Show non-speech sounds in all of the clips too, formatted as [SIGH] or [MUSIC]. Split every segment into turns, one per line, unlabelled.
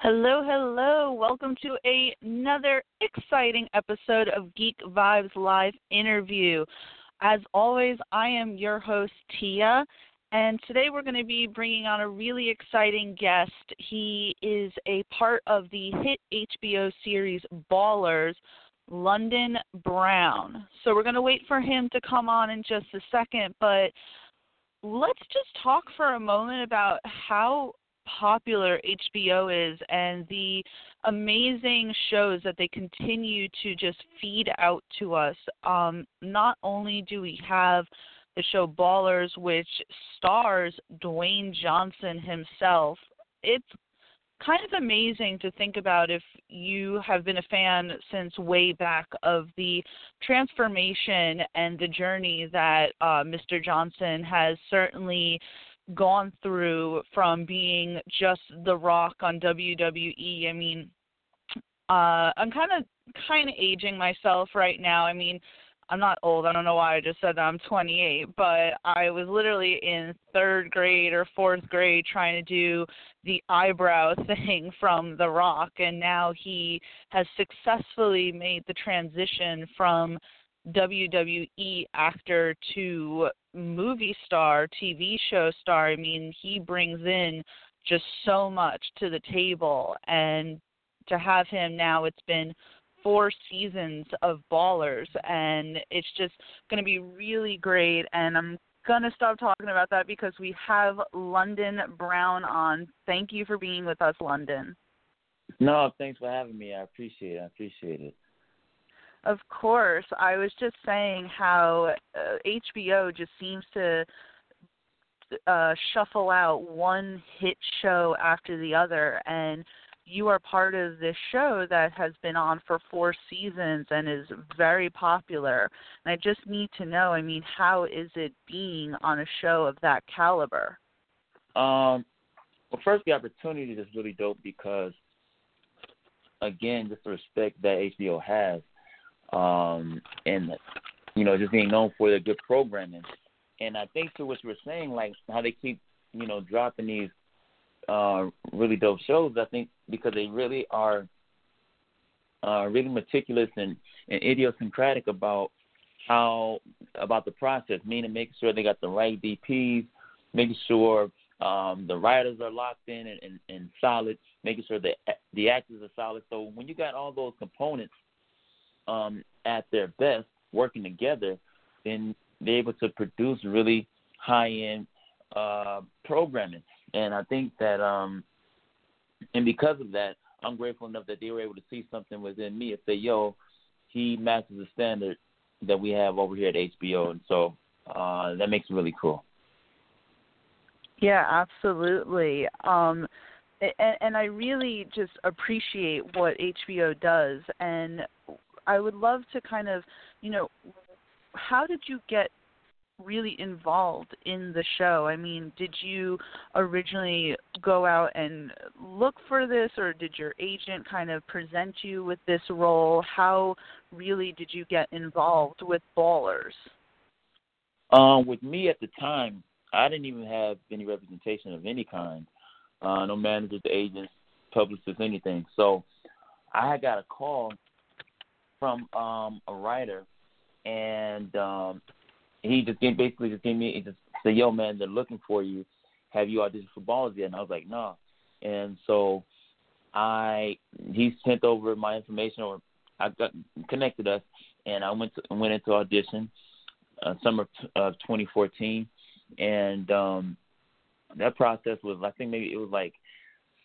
Hello, hello. Welcome to a, another exciting episode of Geek Vibes Live interview. As always, I am your host, Tia, and today we're going to be bringing on a really exciting guest. He is a part of the hit HBO series Ballers, London Brown. So we're going to wait for him to come on in just a second, but let's just talk for a moment about how popular HBO is and the amazing shows that they continue to just feed out to us. Um, not only do we have the show Ballers, which stars Dwayne Johnson himself, it's kind of amazing to think about if you have been a fan since way back of the transformation and the journey that uh, Mr. Johnson has certainly gone through from being just The Rock on WWE. I mean, uh, I'm kind of kind of aging myself right now. I mean, I'm not old. I don't know why I just said that I'm 28, but I was literally in third grade or fourth grade trying to do the eyebrow [LAUGHS] thing from The Rock, and now he has successfully made the transition from WWE actor to movie star, TV show star. I mean, he brings in just so much to the table, and to have him now, it's been four seasons of Ballers, and it's just going to be really great. And I'm going to stop talking about that because we have London Brown on. Thank you for being with us, London.
No, thanks for having me. I appreciate it. I appreciate it.
Of course. I was just saying how uh, HBO just seems to uh, shuffle out one hit show after the other, and you are part of this show that has been on for four seasons and is very popular. And I just need to know, I mean, how is it being on a show of that caliber?
Um, well, first, the opportunity is really dope because, again, just the respect that HBO has um, and you know just being known for their good programming. And I think to what you were saying, like how they keep you know dropping these uh, really dope shows. I think because they really are uh, really meticulous and, and idiosyncratic about how about the process, meaning making sure they got the right DPs, making sure um, the writers are locked in and, and, and solid, making sure that the actors are solid. So when you got all those components um, at their best, working together, then they're able to produce really high end uh, programming. And I think that, um, and because of that, I'm grateful enough that they were able to see something within me and say, "Yo, he matches the standard that we have over here at HBO," and so uh, that makes it really cool.
Yeah, absolutely. Um, and, and I really just appreciate what HBO does, and I would love to kind of, you know, how did you get really involved in the show? I mean, did you originally go out and look for this, or did your agent kind of present you with this role? How really did you get involved with Ballers?
Um, with me at the time, I didn't even have any representation of any kind. Uh, no managers, agents, publicists, anything. So I got a call from um a writer, and um he just gave, basically just gave me he just said, "Yo, man, they're looking for you. Have you auditioned for Balls yet?" And I was like, "No." And so I he sent over my information, or I got connected us, and I went to went into audition uh, summer of 2014, and um that process was I think maybe it was like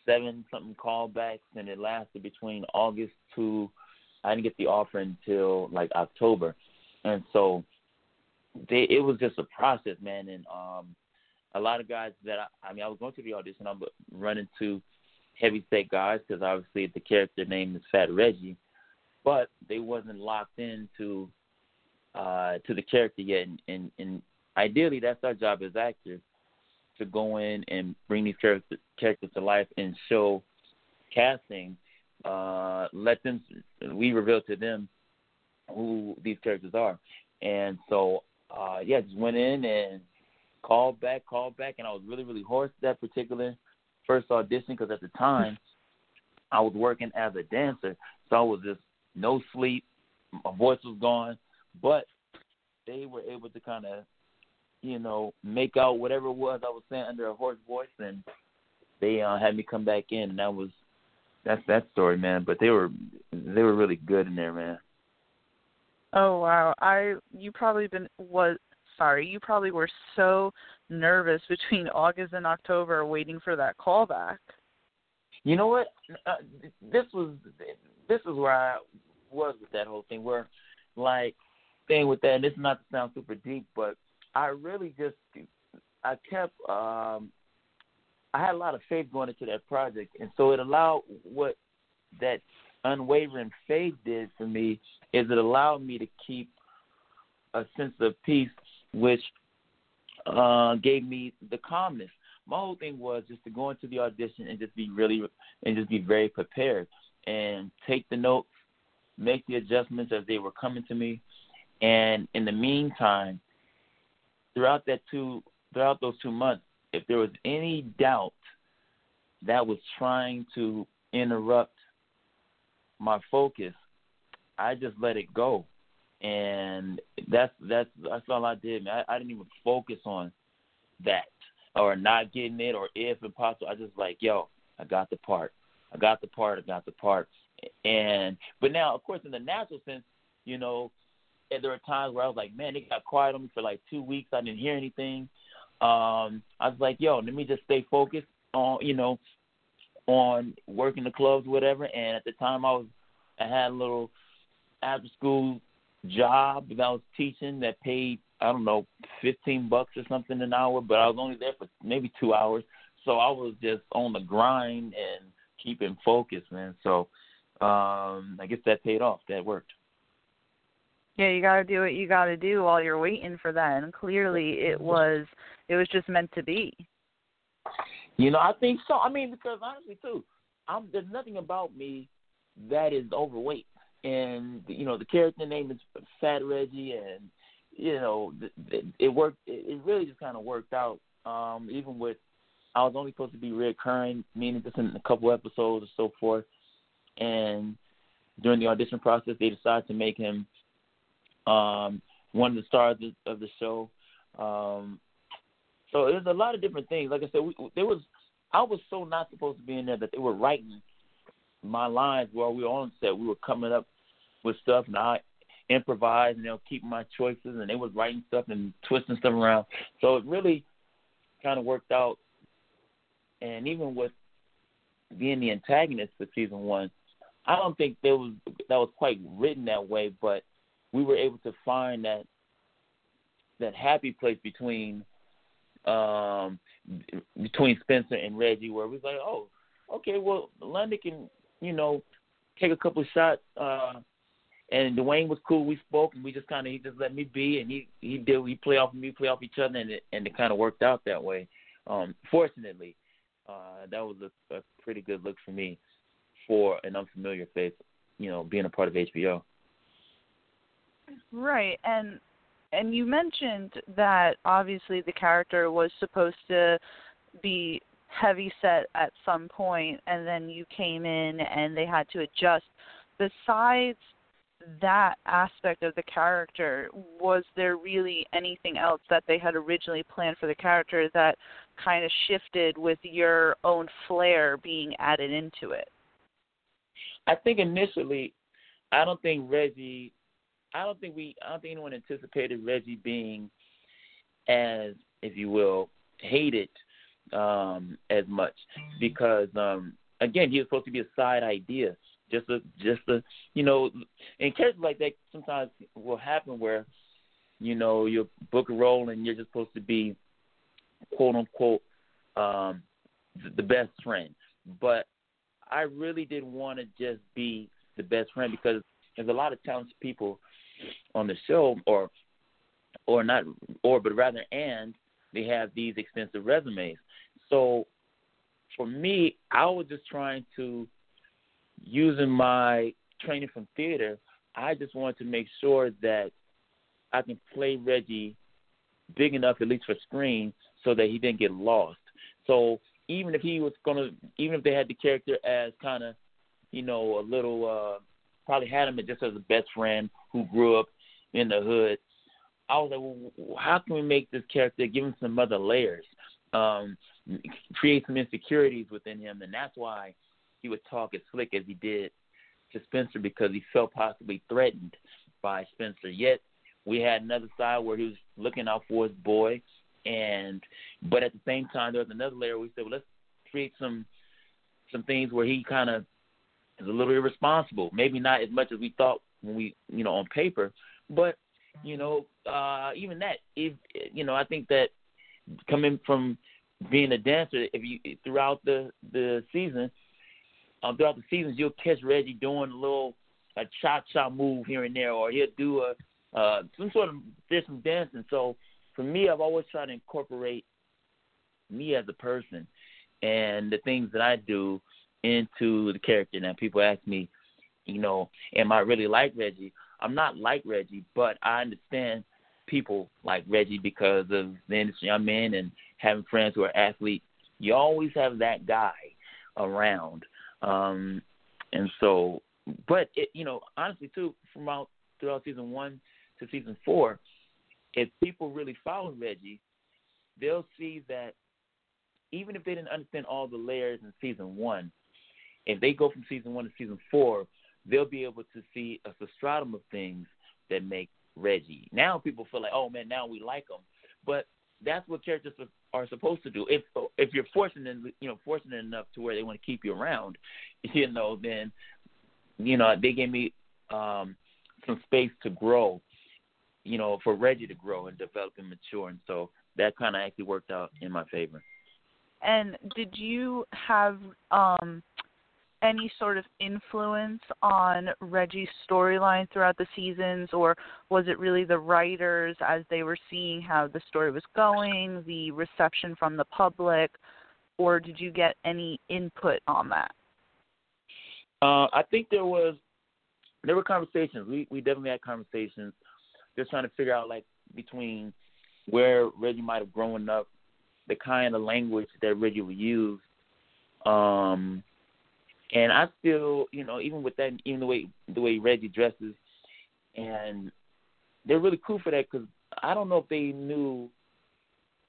seven something callbacks, and it lasted between August to I didn't get the offer until like October, and so they it was just a process, man, and um, a lot of guys that I, I mean, I was going to the audition, I'm running to heavy set guys because obviously the character name is Fat Reggie, but they wasn't locked into uh, to the character yet, and, and and ideally that's our job as actors to go in and bring these characters characters to life and show casting, uh, let them we reveal to them who these characters are, and so uh, yeah, just went in and called back, called back, and I was really really hoarse that particular first audition because at the time I was working as a dancer, so I was just no sleep, my voice was gone, but they were able to kind of, you know, make out whatever it was I was saying under a hoarse voice, and they uh, had me come back in, and that was that's that story, man. But they were they were really good in there, man.
Oh wow! I you probably been was sorry you probably were so nervous between [LAUGHS] August and October waiting for that callback.
You know what? Uh, this was this is where I was with that whole thing. Where like thing with that, and is not to sound super deep, but I really just I kept um I had a lot of faith going into that project, and so it allowed what that unwavering faith did for me is it allowed me to keep a sense of peace, which uh, gave me the calmness. My whole thing was just to go into the audition and just be really and just be very prepared and take the notes, make the adjustments as they were coming to me, and in the meantime, throughout that two throughout those two months, if there was any doubt that was trying to interrupt my focus, I just let it go. And that's that's that's all I did, man. I, I didn't even focus on that or not getting it or if impossible. I just like, yo, I got the part. I got the part, I got the part. And but now of course in the natural sense, you know, there were times where I was like, man, they got quiet on me for like two weeks. I didn't hear anything. Um, I was like, yo, let me just stay focused on, you know, on working the clubs, whatever. And at the time, I was, I had a little after school job that I was teaching that paid, I don't know, fifteen bucks or something an hour, but I was only there for maybe two hours. So I was just on the grind and keeping focus, man. So um, I guess that paid off. That worked.
Yeah, you got to do what you got to do while you're waiting for that. And clearly, it [LAUGHS] was it was just meant to be.
You know, I think so. I mean, because honestly, too, I'm there's nothing about me that is overweight, and you know, the character name is Fat Reggie, and you know, it, it worked. It really just kind of worked out. Um, even with, I was only supposed to be recurring, meaning just in a couple episodes or so forth, and during the audition process, they decided to make him um, one of the stars of the show. Um, so there's a lot of different things. Like I said, we, there was I was so not supposed to be in there that they were writing my lines while we were on set. We were coming up with stuff, and I improvised, and they were keeping my choices, and they was writing stuff and twisting stuff around. So it really kind of worked out. And even with being the antagonist for season one, I don't think there was that was quite written that way, but we were able to find that that happy place between um between Spencer and Reggie where we was like, Oh, okay, well London can, you know, take a couple of shots, uh and Dwayne was cool, we spoke and we just kinda he just let me be and he he did we play off of me, play off each other and it and it kinda worked out that way. Um, fortunately, uh that was a, a pretty good look for me for an unfamiliar face, you know, being a part of HBO.
Right, and and you mentioned that obviously the character was supposed to be heavy set at some point and then you came in and they had to adjust. Besides that aspect of the character was there really anything else that they had originally planned for the character that kind of shifted with your own flair being added into it?
I think initially i don't think reggie I don't think we I don't think anyone anticipated Reggie being as, if you will, hated um, as much because um, again he was supposed to be a side idea, just a just a you know, and characters like that sometimes will happen where you know, you book a role and you're just supposed to be quote unquote um the best friend. But I really didn't want to just be the best friend because there's a lot of talented people on the show or or not or but rather and they have these extensive resumes. So for me, I was just trying to using my training from theater, I just wanted to make sure that I can play Reggie big enough at least for screen so that he didn't get lost. So even if he was gonna even if they had the character as kind of, you know, a little uh probably had him just as a best friend who grew up in the hood. I was like, well, how can we make this character give him some other layers, um, create some insecurities within him, and that's why he would talk as slick as he did to Spencer because he felt possibly threatened by Spencer. Yet we had another side where he was looking out for his boy, and but at the same time there was another layer. where We said, well, let's create some some things where he kind of is a little irresponsible. Maybe not as much as we thought when we, you know, on paper, but you know, uh, even that, if you know, I think that coming from being a dancer, if you throughout the the season, um, throughout the seasons, you'll catch Reggie doing a little a cha cha move here and there, or he'll do a uh, some sort of there's some dancing. So for me, I've always tried to incorporate me as a person and the things that I do into the character. Now people ask me, you know, am I really like Reggie? I'm not like Reggie, but I understand people like Reggie because of the industry I'm in and having friends who are athletes. You always have that guy around, um, and so. But it, you know, honestly, too, from out throughout season one to season four, if people really follow Reggie, they'll see that even if they didn't understand all the layers in season one, if they go from season one to season four, they'll be able to see a substratum of things that make Reggie. Now people feel like, oh man, now we like him, but that's what characters are supposed to do. If if you're fortunate, you know, fortunate enough to where they want to keep you around, [LAUGHS] you know, then you know they gave me um, some space to grow, you know, for Reggie to grow and develop and mature, and so that kind of actually worked out in my favor.
And did you have um any sort of influence on Reggie's storyline throughout the seasons, or was it really the writers as they were seeing how the story was going, the reception from the public, or did you get any input on that?
Uh, I think there was there were conversations. We we definitely had conversations, just trying to figure out like between where Reggie might have grown up, the kind of language that Reggie would use. Um, and I still, you know, even with that, even the way the way Reggie dresses, and they're really cool for that because I don't know if they knew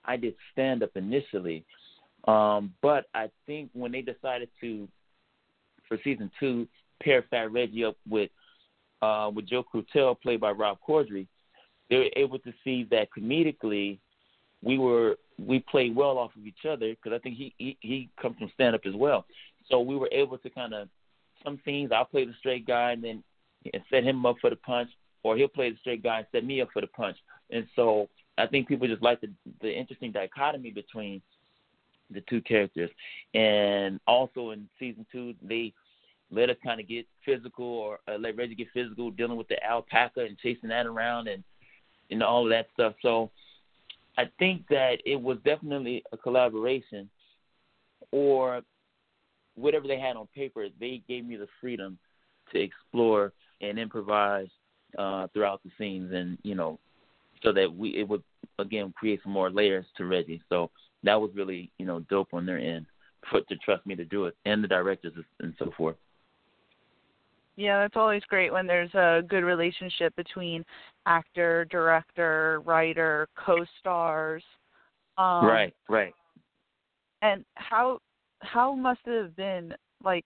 I did stand up initially, um, but I think when they decided to, for season two, pair Fat Reggie up with uh, with Joe Krutel, played by Rob Corddry, they were able to see that comedically we were we played well off of each other because I think he he, he comes from stand up as well. So we were able to kind of some scenes I'll play the straight guy and then and set him up for the punch, or he'll play the straight guy and set me up for the punch. And so I think people just like the the interesting dichotomy between the two characters. And also in season two, they let us kind of get physical, or uh, let Reggie get physical, dealing with the alpaca and chasing that around and and all of that stuff. So I think that it was definitely a collaboration, or whatever they had on paper, they gave me the freedom to explore and improvise uh, throughout the scenes, and you know, so that we it would again create some more layers to Reggie. So that was really you know dope on their end for to trust me to do it, and the directors and so forth.
Yeah, that's always great when there's a good relationship between actor, director, writer, co-stars. Um,
right, right.
And how how must it have been like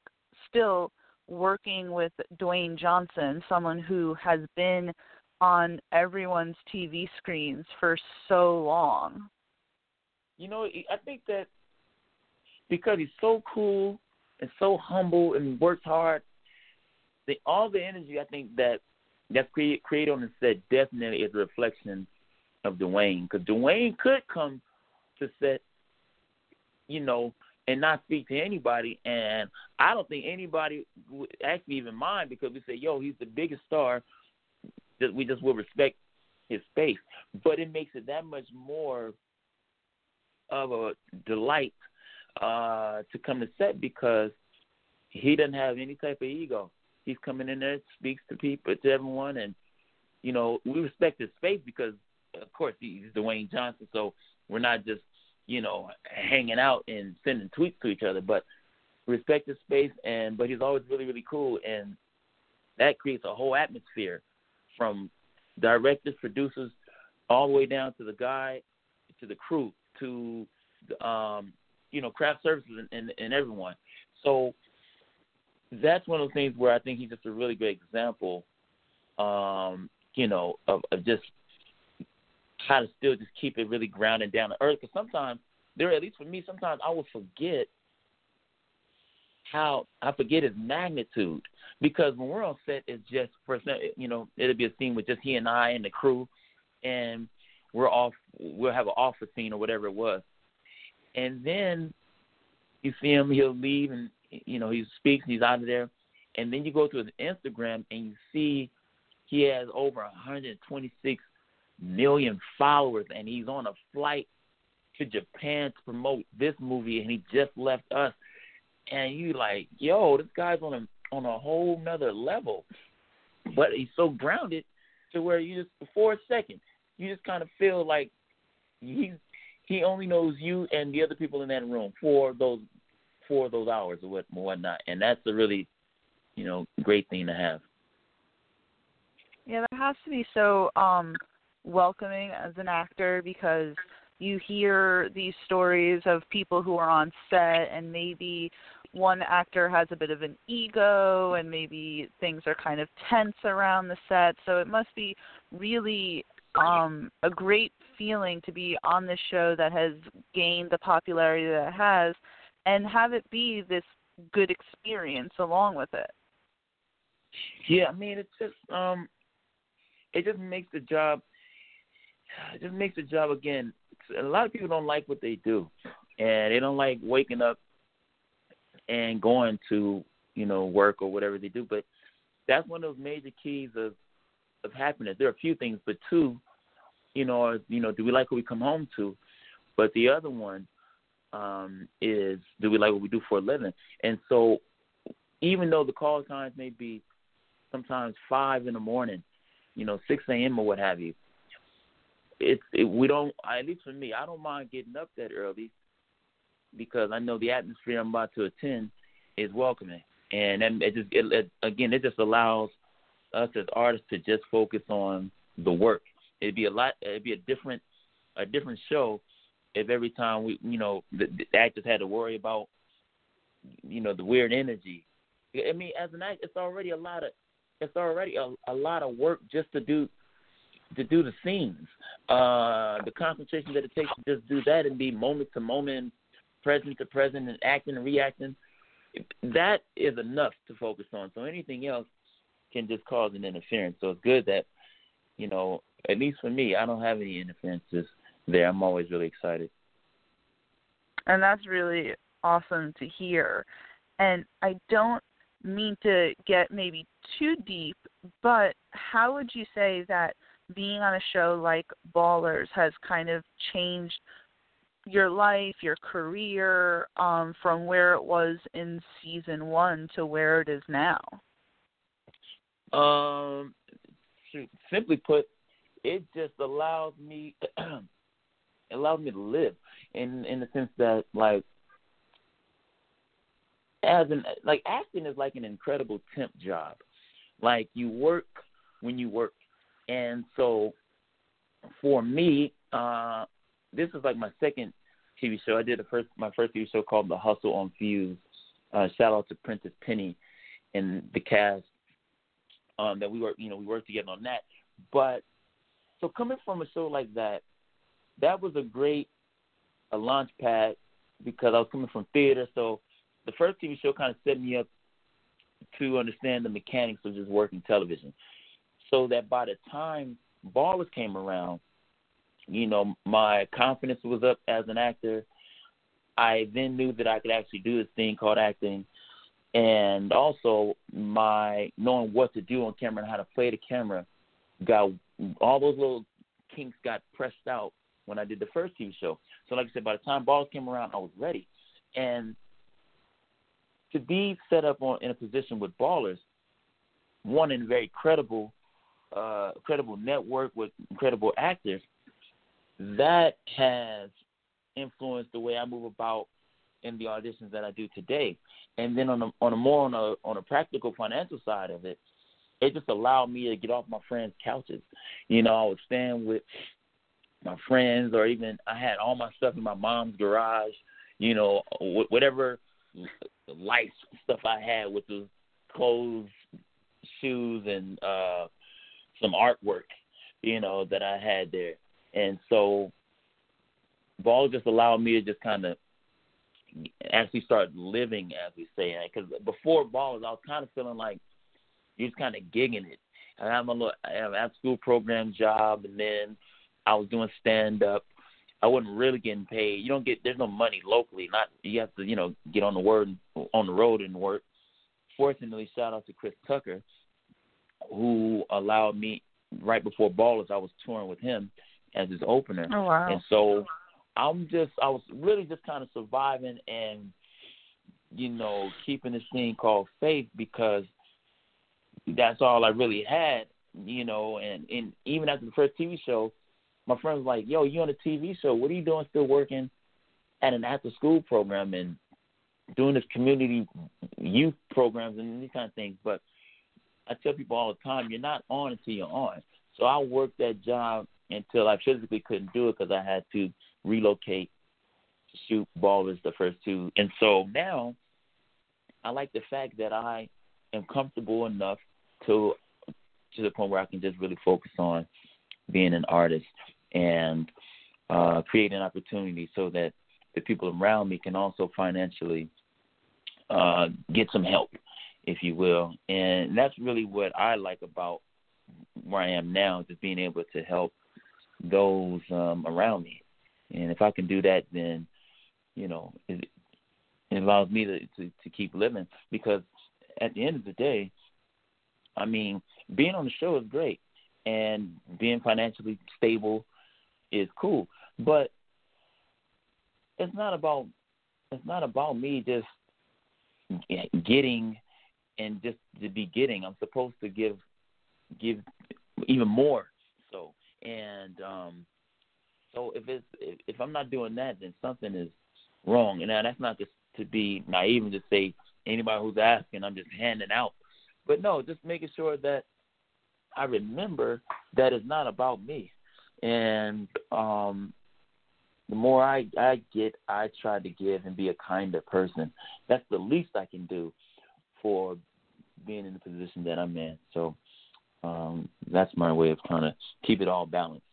still working with Dwayne Johnson, someone who has been on everyone's TV screens for so long?
You know, I think that because he's so cool and so humble and works hard, the, all the energy I think that that's created, created on the set definitely is a reflection of Dwayne because Dwayne could come to set, you know, and not speak to anybody. And I don't think anybody would actually even mind because we say, yo, he's the biggest star. We just will respect his space. But it makes it that much more of a delight uh, to come to set because he doesn't have any type of ego. He's coming in there, speaks to people, to everyone, and you know we respect his space because, of course, he's Dwayne Johnson. So we're not just you know hanging out and sending tweets to each other, but respect his space. And but he's always really really cool, and that creates a whole atmosphere from directors, producers, all the way down to the guy, to the crew, to um, you know craft services and, and, and everyone. So that's one of the things where I think he's just a really great example, um, you know, of, of just how to still just keep it really grounded down to earth. Because sometimes there, at least for me, sometimes I will forget how I forget his magnitude because when we're on set, it's just for you know it'll be a scene with just he and I and the crew, and we're off. We'll have an office scene or whatever it was, and then you see him. He'll leave and you know, he speaks, he's out of there, and then you go to his Instagram and you see he has over 126 million followers, and he's on a flight to Japan to promote this movie, and he just left us, and you like, yo, this guy's on a on a whole nother level, but he's so grounded to where you just for a second you just kind of feel like he's he only knows you and the other people in that room for those for those hours or what whatnot, and that's a really, you know, great thing to have.
Yeah, that has to be so um welcoming as an actor because you hear these stories of people who are on set and maybe one actor has a bit of an ego and maybe things are kind of tense around the set so it must be really um a great feeling to be on this show that has gained the popularity that it has and have it be this good experience along with it.
Yeah, I mean, it's just um, it just makes the job, it just makes the job again. A lot of people don't like what they do, and they don't like waking up and going to you know work or whatever they do. But that's one of those major keys of of happiness. There are a few things, but two, you know, are, you know, do we like what we come home to? But the other one um, is do we like what we do for a living? And so, even though the call times may be sometimes five in the morning, you know, six a.m. or what have you, it's it, we don't. At least for me, I don't mind getting up that early because I know the atmosphere I'm about to attend is welcoming, and then it just it, it, again it just allows us as artists to just focus on the work. It'd be a lot. It'd be a different a different show if every time we, you know, the, the actors had to worry about, you know, the weird energy. I mean, as an actor, it's already a lot of, it's already a, a lot of work just to do, to do the scenes. Uh, the concentration that it takes to just do that and be moment to moment, present to present, and acting and reacting. That is enough to focus on. So anything else can just cause an interference. So it's good that, you know, at least for me, I don't have any interferences there. I'm always really excited.
And that's really awesome to hear. And I don't mean to get maybe too deep, but how would you say that being on a show like Ballers has kind of changed your life, your career, um, from where it was in season one to where it is now?
Um, simply put, it just allows me [CLEARS THROAT] allows me to live in in the sense that like as an like acting is like an incredible temp job. Like you work when you work. And so for me, uh this is like my second TV show. I did the first my first TV show called The Hustle on Fuse. Uh shout out to Princess Penny and the cast um that we were you know, we worked together on that. But so coming from a show like that that was a great a launch pad because I was coming from theater. So the first TV show kind of set me up to understand the mechanics of just working television. So that by the time Ballers came around, you know, my confidence was up as an actor. I then knew that I could actually do this thing called acting, and also my knowing what to do on camera and how to play the camera got all those little kinks got pressed out when I did the first TV show. So, like I said, by the time Balls came around, I was ready, and to be set up on in a position with Ballers, one in a very credible, uh, credible network with incredible actors, that has influenced the way I move about in the auditions that I do today. And then on a on a more on a on a practical financial side of it, it just allowed me to get off my friends' couches. You know, I would stand with my friends, or even I had all my stuff in my mom's garage. You know, whatever life stuff I had with the clothes, shoes, and uh some artwork. You know that I had there, and so ball just allowed me to just kind of actually start living, as we say. Because before ballers, I was kind of feeling like you're just kind of gigging it. I have a little I have a school program job, and then I was doing stand up. I wasn't really getting paid. You don't get there's no money locally. Not you have to you know get on the word on the road and work. Fortunately, shout out to Chris Tucker, who allowed me right before Ballers. I was touring with him as his opener.
Oh wow!
And so I'm just I was really just kind of surviving and you know keeping this thing called faith because that's all I really had, you know. And and even after the first TV show, my friend was like, "Yo, you on a TV show? What are you doing? Still working at an after school program and doing this community youth programs and these kind of things?" But I tell people all the time, you're not on until you're on. So I worked that job until I physically couldn't do it because I had to relocate to shoot ballers the first two. And so now I like the fact that I am comfortable enough to to the point where I can just really focus on being an artist and uh, create an opportunity so that the people around me can also financially uh, get some help, if you will. And that's really what I like about where I am now, just being able to help those um, around me. And if I can do that, then you know it, it allows me to, to to keep living. Because at the end of the day, I mean, being on the show is great, and being financially stable is cool. But it's not about it's not about me just getting and just to be getting. I'm supposed to give give even more. So and um so if it's if, I'm not doing that, then something is wrong. And now that's not just to be naive and just say anybody who's asking, I'm just handing out. But no, just making sure that I remember that it's not about me. And um the more I I get, I try to give and be a kinder person. That's the least I can do for being in the position that I'm in. So um that's my way of trying to keep it all balanced.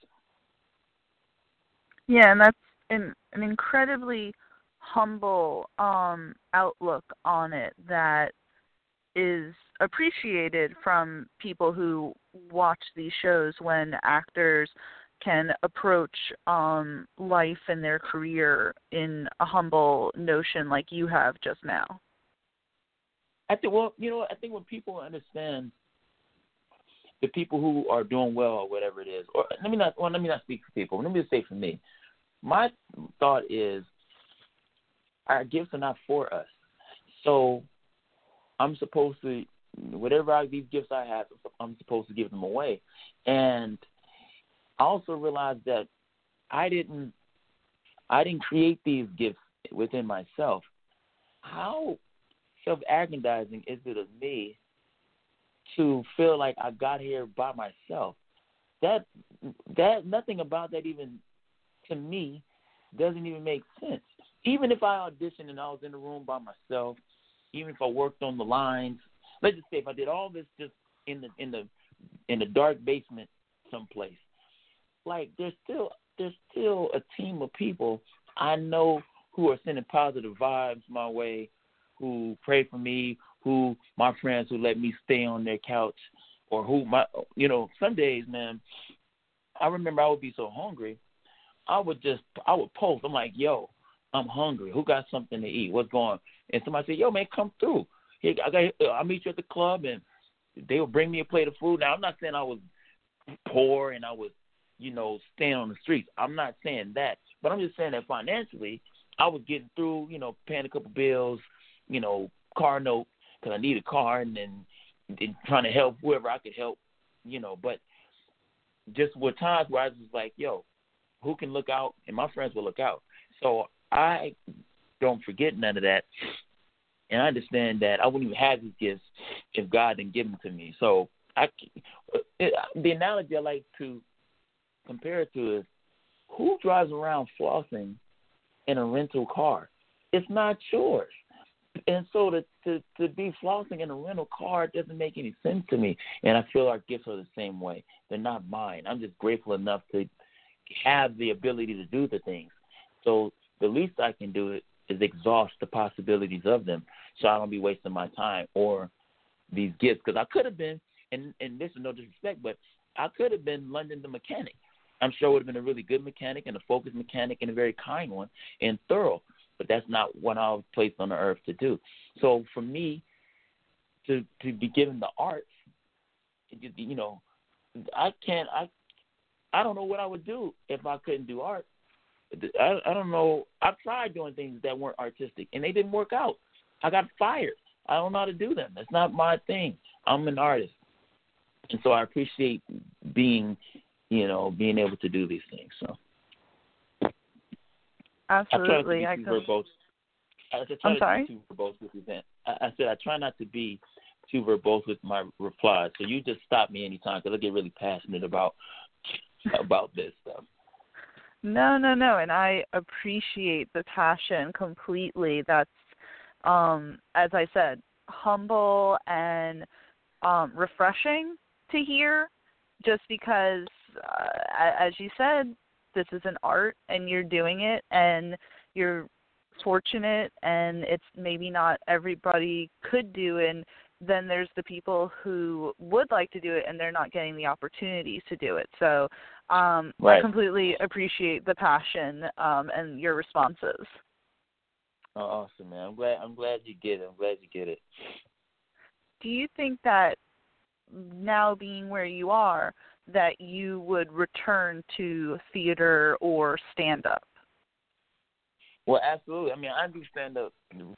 Yeah, and that's an an incredibly humble um outlook on it that is appreciated from people who watch these shows when actors can approach um life and their career in a humble notion like you have just now.
I think well, you know, I think when people understand the people who are doing well or whatever it is, or let me not well, let me not speak for people. Let me just say for me my thought is our gifts are not for us. So I'm supposed to whatever I, these gifts I have, I'm supposed to give them away. And I also realized that I didn't I didn't create these gifts within myself. How self aggrandizing is it of me to feel like I got here by myself? That that nothing about that even to me doesn't even make sense. Even if I auditioned and I was in the room by myself, even if I worked on the lines, let's just say if I did all this just in the in the in the dark basement someplace, like there's still there's still a team of people I know who are sending positive vibes my way, who pray for me, who my friends who let me stay on their couch, or who my you know some days, man, I remember I would be so hungry I would just I would post. I'm like, yo, I'm hungry. Who got something to eat? What's going? On? And somebody said, yo, man, come through. Hey, I got I'll meet you at the club, and they would bring me a plate of food. Now I'm not saying I was poor and I was, you know, staying on the streets. I'm not saying that, but I'm just saying that financially, I was getting through, you know, paying a couple bills, you know, car note because I need a car, and then trying to help whoever I could help, you know. But just with times where I was like, yo, who can look out, and my friends will look out. So I don't forget none of that, and I understand that I wouldn't even have these gifts if God didn't give them to me. So I, the analogy I like to compare it to is, who drives around flossing in a rental car? It's not yours. And so to, to to be flossing in a rental car doesn't make any sense to me. And I feel our gifts are the same way. They're not mine. I'm just grateful enough to have the ability to do the things. So the least I can do is exhaust the possibilities of them, so I don't be wasting my time or these gifts. Because I could have been, and and this is no disrespect, but I could have been London the mechanic. I'm sure would have been a really good mechanic and a focused mechanic and a very kind one and thorough. But that's not what I was placed on the earth to do. So for me, to to be given the arts, you know, I can't. I I don't know what I would do if I couldn't do art. I, I don't know. I've tried doing things that weren't artistic, and they didn't work out. I got fired. I don't know how to do them. That's not my thing. I'm an artist, and so I appreciate being, you know, being able to do these things. So.
Absolutely,
I,
I
could.
Verbose.
I try
I'm
to
sorry.
Be too verbose with event. I, I said I try not to be too verbose with my replies. So you just stop me anytime because I get really passionate about about this stuff.
No, no, no, and I appreciate the passion completely. That's um as I said, humble and um refreshing to hear just because uh, as you said, this is an art and you're doing it and you're fortunate and it's maybe not everybody could do and then there's the people who would like to do it and they're not getting the opportunities to do it. So um
right.
I completely appreciate the passion um and your responses.
Oh, awesome, man! I'm glad. I'm glad you get it. I'm glad you get it.
Do you think that now being where you are, that you would return to theater or stand up?
Well, absolutely. I mean, I do stand up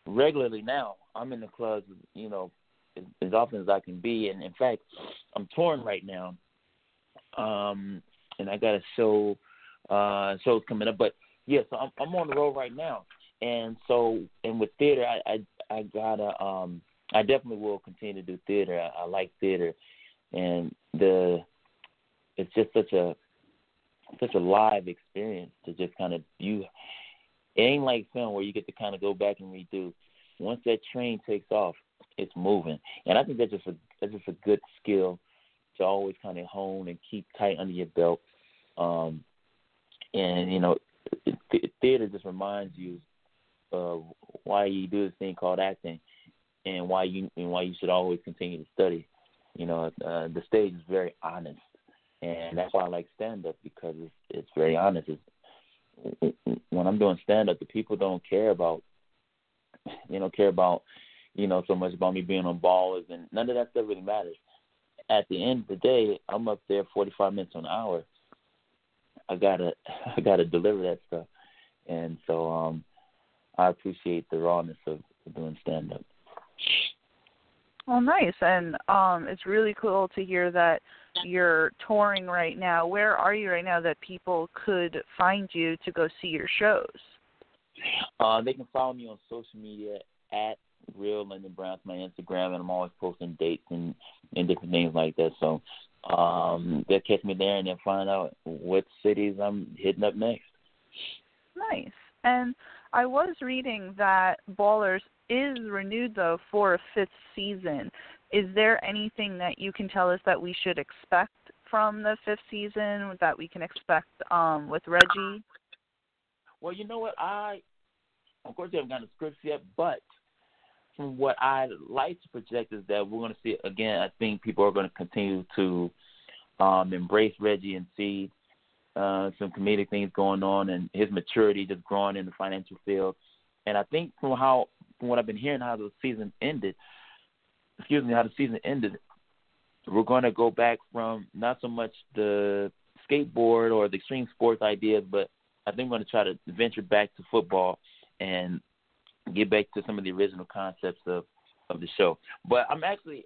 regularly now. I'm in the clubs, you know, as, as often as I can be, and in fact, I'm touring right now. Um, and I got a show, uh, shows coming up. But yeah, so I'm, I'm on the road right now, and so and with theater, I I, I gotta um, I definitely will continue to do theater. I, I like theater, and the it's just such a such a live experience to just kind of you. It ain't like film where you get to kind of go back and redo. Once that train takes off, it's moving, and I think that's just a that's just a good skill to always kind of hone and keep tight under your belt. Um, and you know, th- theater just reminds you of why you do this thing called acting, and why you and why you should always continue to study. You know, uh, the stage is very honest, and that's why I like stand up because it's it's very honest. It's, when I'm doing stand up, the people don't care about, you know, care about, you know, so much about me being on ballers and none of that stuff really matters at the end of the day, I'm up there 45 minutes an hour. I gotta, [LAUGHS] I gotta deliver that stuff, and so um, I appreciate the rawness of, doing stand up.
Well, nice, and um, it's really cool to hear that you're touring right now. Where are you right now that people could find you to go see your shows?
Uh, they can follow me on social media at real London Brown to my Instagram, and I'm always posting dates and and different things like that. So um, they'll catch me there and then find out what cities I'm hitting up next.
Nice. And I was reading that Ballers is renewed though for a fifth season. Is there anything that you can tell us that we should expect from the fifth season that we can expect um, with Reggie?
Well, you know what I, of course, we haven't gotten the scripts yet, but from what I like to project is that we're going to see again. I think people are going to continue to um, embrace Reggie and see uh, some comedic things going on, and his maturity just growing in the financial field. And I think from how from what I've been hearing, how the season ended, excuse me, how the season ended, we're going to go back from not so much the skateboard or the extreme sports ideas, but I think we're going to try to venture back to football and get back to some of the original concepts of of the show. But I'm actually,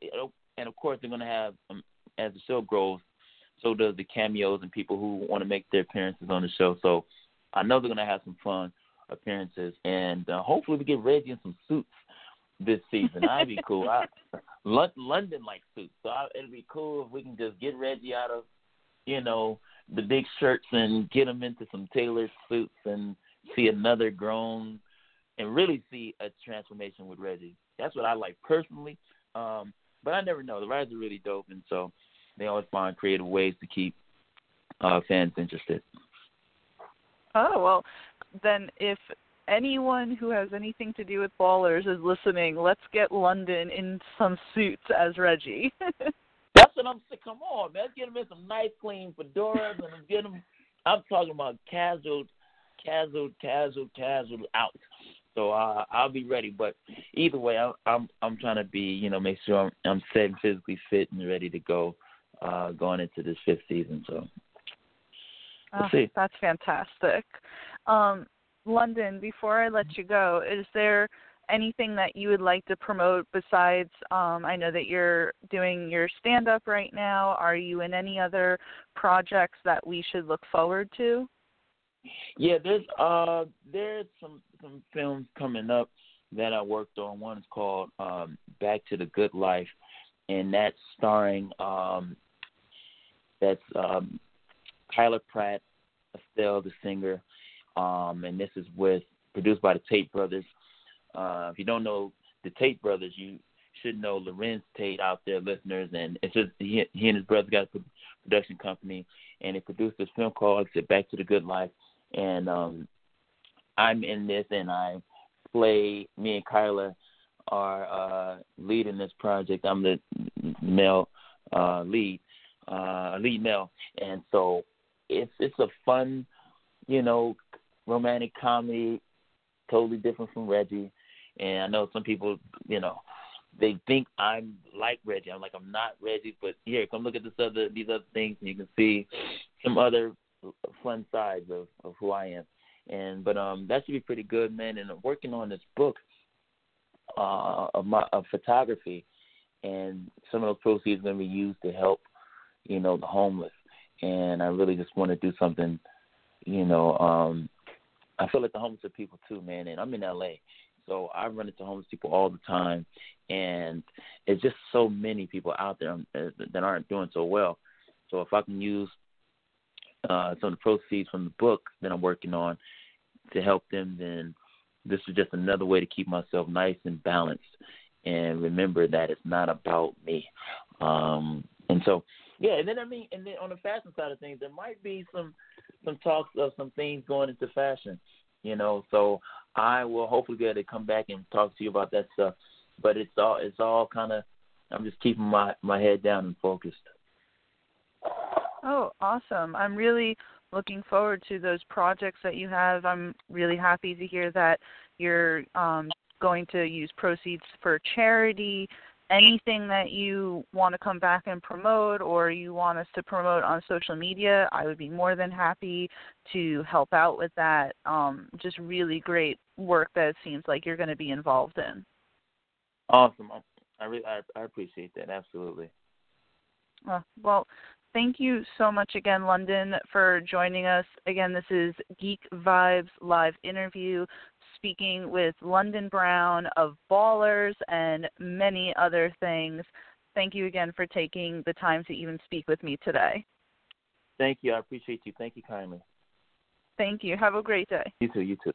and of course, they're going to have um, as the show grows, so does the cameos and people who want to make their appearances on the show. So I know they're going to have some fun appearances, and uh, hopefully we get Reggie in some suits this season. I'd be cool. I, London likes suits, so I, it'd be cool if we can just get Reggie out of, you know, the big shirts and get him into some tailored suits and see another grown and really see a transformation with Reggie. That's what I like personally. Um, but I never know. The rides are really dope, and so they always find creative ways to keep uh, fans interested.
Oh well, then if anyone who has anything to do with ballers is listening, let's get London in some suits as Reggie. [LAUGHS]
That's what I'm saying. Come on, man. Let's get him in some nice, clean fedoras and get him. I'm talking about casual, casual, casual, casual out. So uh, I'll be ready. But either way, I, I'm I'm trying to be, you know, make sure I'm I'm set and physically fit and ready to go uh, going into this fifth season. So we'll
oh, that's fantastic. Um, London, before I let you go, is there anything that you would like to promote besides um, I know that you're doing your stand up right now. Are you in any other projects that we should look forward to?
Yeah, there's uh there's some some films coming up that I worked on. One is called um Back to the Good Life and that's starring um that's um Kyla Pratt, Estelle the singer, um, and this is with produced by the Tate brothers. Uh, if you don't know the Tate brothers, you should know Larenz Tate out there, listeners. And it's just he, he and his brother got a production company, and they produced this film called "Get "Back to the Good Life." And um, I'm in this, and I play me and Kyla are uh, leading this project. I'm the male uh, lead, uh, lead male, and so it's it's a fun, you know, romantic comedy, totally different from Reggie. And I know some people, you know, they think I'm like Reggie. I'm like I'm not Reggie, but here, come look at this other these other things, and you can see some other fun sides of of who I am. And but um, that should be pretty good, man. And I'm working on this book uh, of my of photography, and some of those proceeds are going to be used to help, you know, the homeless. And I really just want to do something, you know, um, I feel like the homeless people too, man. And I'm in LA, so I run into homeless people all the time, and it's just so many people out there um, that aren't doing so well. So if I can use uh, some of the proceeds from the book that I'm working on to help them, then this is just another way to keep myself nice and balanced and remember that it's not about me. Um, and so, yeah, and then I mean, and then on the fashion side of things, there might be some some talks of some things going into fashion, you know. So I will hopefully be able to come back and talk to you about that stuff. But it's all it's all kind of I'm just keeping my my head down and focused.
Oh, awesome! I'm really looking forward to those projects that you have. I'm really happy to hear that you're um, going to use proceeds for charity anything that you want to come back and promote or you want us to promote on social media, I would be more than happy to help out with that. Um, just really great work that it seems like you're going to be involved in.
Awesome. I really I, I appreciate that. Absolutely.
Uh, well, thank you so much again, London, for joining us. Again, this is Geek Vibes live interview speaking with London Brown of Ballers and many other things. Thank you again for taking the time to even speak with me today.
Thank you. I appreciate you. Thank you kindly.
Thank you. Have a great day.
You too. You too.